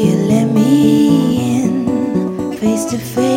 You let me in? Face to face,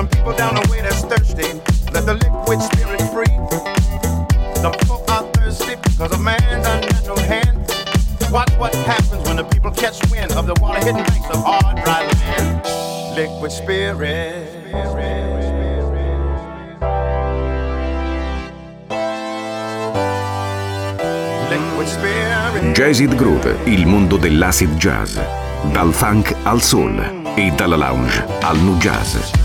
some people down the way that's thirsty. Let the liquid spirit free. The folk are thirsty because of man's unnatural hand. Watch what happens when the people catch wind of the water hidden banks of hard, dry land. Liquid spirit. Jazzed Groove, il mondo dell'acid jazz, dal funk al soul e dalla lounge al nu jazz.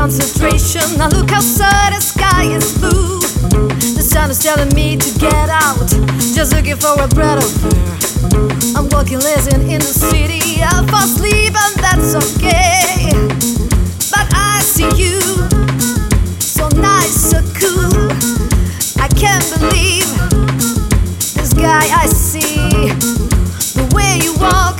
concentration. Now look outside, the sky is blue. The sun is telling me to get out. Just looking for a breath of air. I'm walking, listen in the city. I fall asleep, and that's okay. But I see you, so nice, so cool. I can't believe this guy I see. The way you walk.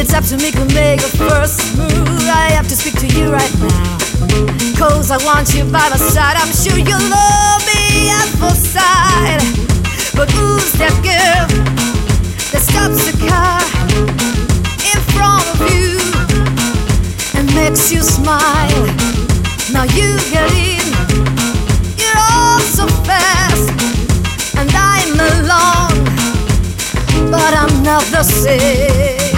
It's up to me to make a first move. I have to speak to you right now. Cause I want you by my side. I'm sure you love me at full side. But who's that girl that stops the car in front of you and makes you smile? Now you get in. You're all so fast, and I'm alone, but I'm not the same.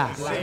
Lavish on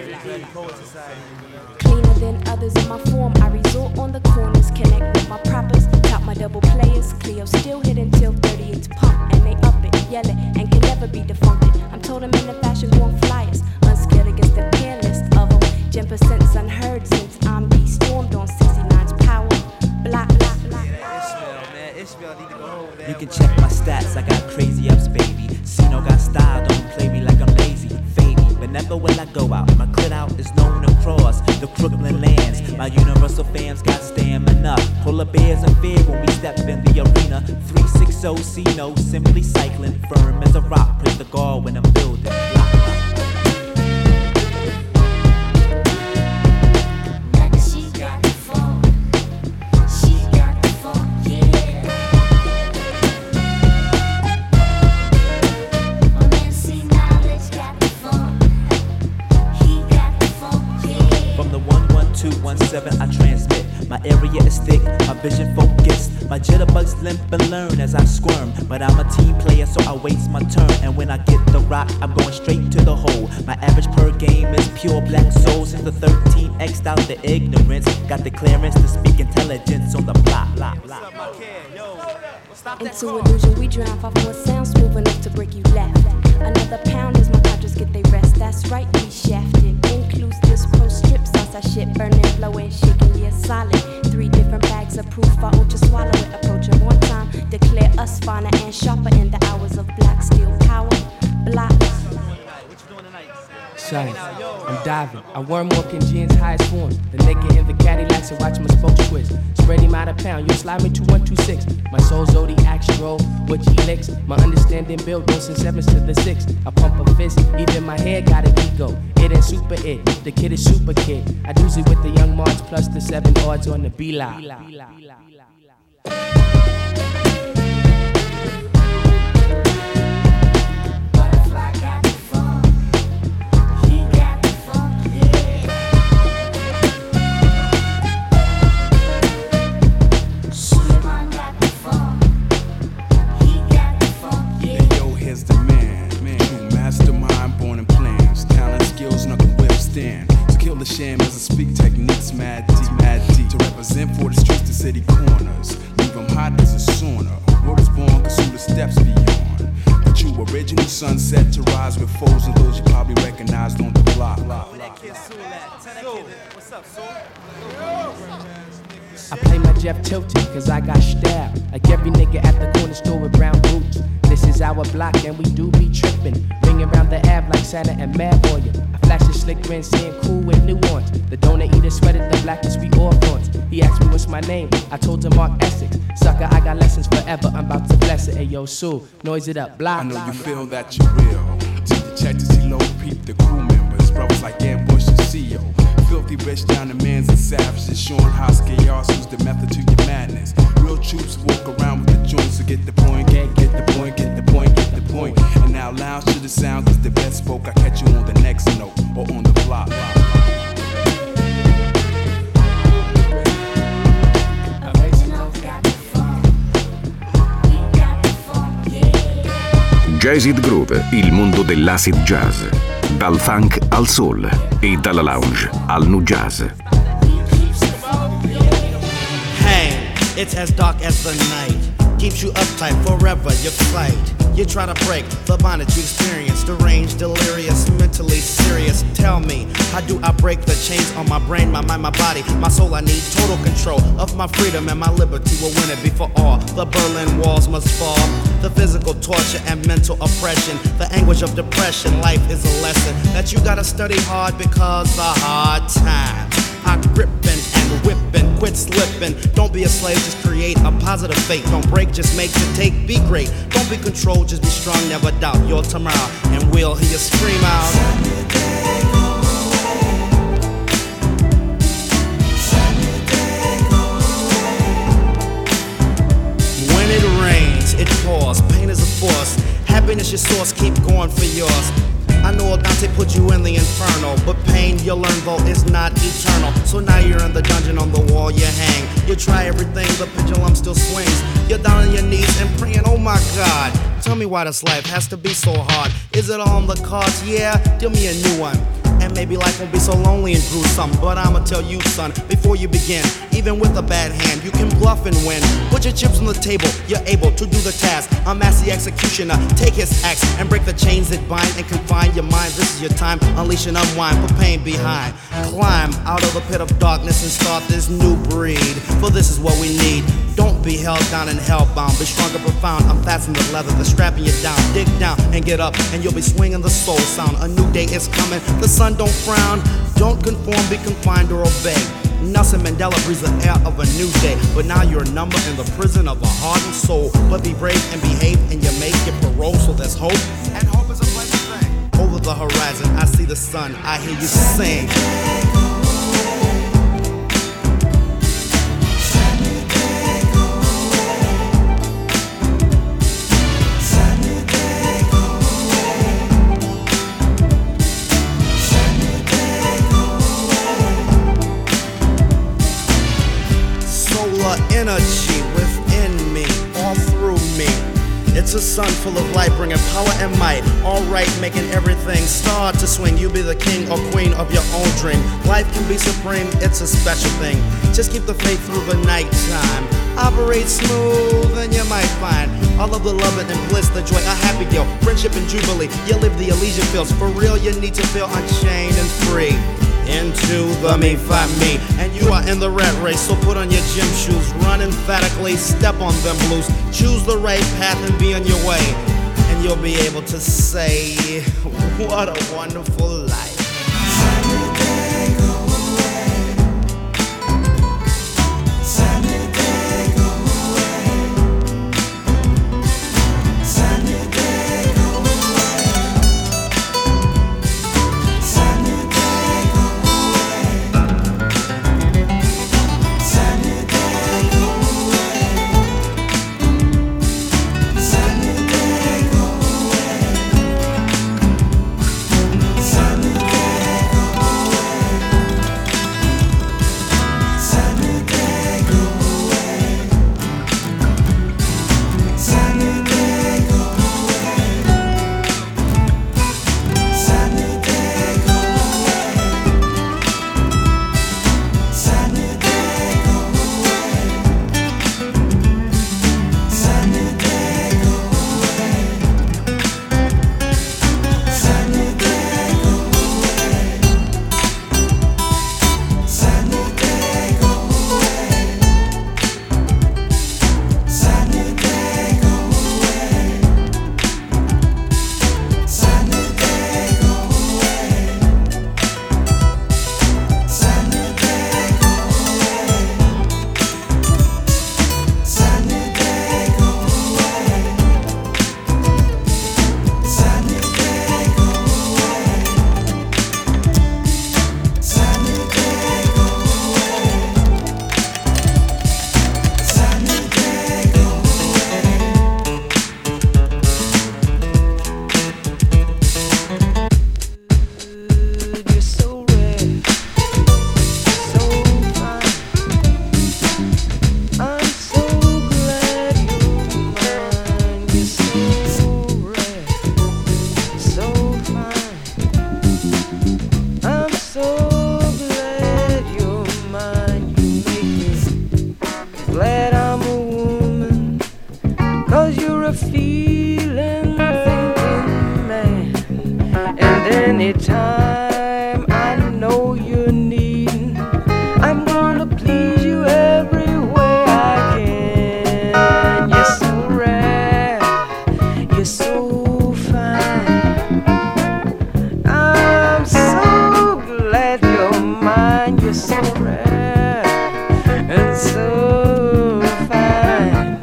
so my turn. And when I get the rock, I'm going straight to the hole. My average per game is pure black soul. Since the 13 X'd out the ignorance. Got the clearance to speak intelligence on the block. block, block. Into illusion, we drown. Five more sounds smooth enough to break you left. Another pound as my conscious get they rest. That's right, I'm diving. I worm walking jeans, highest form. The nigga in the Cadillacs and watch my spokes twist. Spread him out a pound, you slide me to 126. My soul zodiac stroll, which he licks. My understanding built no since sevens to the six. I pump a fist, even my head got an ego. It ain't super it, the kid is super kid. I doozy with the young March plus the seven odds on the B sunset to rise with foes and those you probably recognized on the block. I play my Jeff Tilton, cause I got style. Like every nigga at the corner store with brown boots. This is our block, and we do be trippin'. Ring around the Ave like Santa and Mad Boy. I flash a slick grin, saying cool with nuance. The donut eater sweated the blackest we all flaunts. He asked me what's my name, I told him Mark Essex. Sucker, I got lessons forever, I'm about to bless it. Hey yo, Sue, noise it up, block. I know you feel that you're real. Till you check to see low peep the crew members. Brothers like Ambush and CEO. Filthy rich down the mans and savages. Showing how chaos the method to your madness. Real troops walk around with the joints to get the point. Get, get the point, get the point, get the point. And now loud to the sound, the best spoke. I catch you on the next note or on the block. Yeah. Jazzid Groove, il mondo dell'acid jazz. Dal funk al soul e dalla lounge al nu jazz. It's as dark as the night. Keeps you uptight forever, fight. You try to break the bondage you experience, deranged, delirious, mentally serious. Tell me, how do I break the chains on my brain, my mind, my body, my soul? I need total control of my freedom and my liberty will win it before all. The Berlin walls must fall. The physical torture and mental oppression, the anguish of depression. Life is a lesson that you gotta study hard because the hard times are gripping and whipping. Quit slipping. Don't be a slave, just create a positive fate. Don't break, just make the take. Be great. Don't be controlled, just be strong. Never doubt your tomorrow, and we'll hear you scream out. When it rains, it pours. Pain is a force. Happiness, your source, keep going for yours. Know Dante put you in the inferno, but pain you learn though is not eternal. So now you're in the dungeon on the wall you hang. You try everything, the pendulum still swings. You're down on your knees and praying, oh my god. Tell me why this life has to be so hard. Is it all on the cards? Yeah, deal me a new one. And maybe life won't be so lonely and gruesome. But I'ma tell you, son, before you begin, even with a bad hand, you can bluff and win. Put your chips on the table, you're able to do the task. Unmask the executioner, take his axe and break the chains that bind and confine your mind. This is your time, unleash and unwind, put pain behind. Climb out of the pit of darkness and start this new breed. For this is what we need. Don't be held down and hellbound. Be strong and profound. I'm fastened the leather the strapping you down. Dig down and get up, and you'll be swinging the soul sound. A new day is coming. The sun don't frown. Don't conform, be confined or obey. Nelson Mandela breathes the air of a new day. But now you're a number in the prison of a hardened soul. But be brave and behave, and you make your parole. So there's hope, and hope is a pleasant thing. Over the horizon, I see the sun. I hear you sing. Energy within me, all through me. It's a sun full of light, bringing power and might. All right, making everything start to swing. You be the king or queen of your own dream. Life can be supreme, it's a special thing. Just keep the faith through the night time. Operate smooth, and you might find all of the love and bliss, the joy, a happy deal, friendship and jubilee. You live the Elysian fields. For real, you need to feel unchained and free into the me find me and you are in the rat race so put on your gym shoes. Run emphatically step on them blues choose the right path and be on your way. And you'll be able to say what a wonderful life you're so rare and so fine.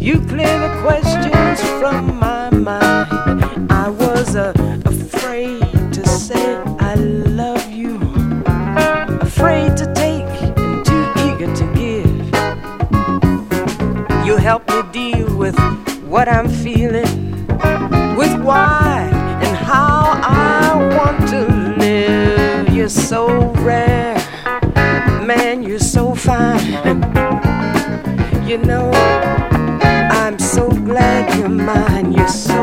You clear the questions from my mind. I was uh, afraid to say I love you, afraid to take and too eager to give. You help me deal with what I'm feeling, with why and how I want to live. You're so rare and you're so fine. You know, I'm so glad you're mine. You're so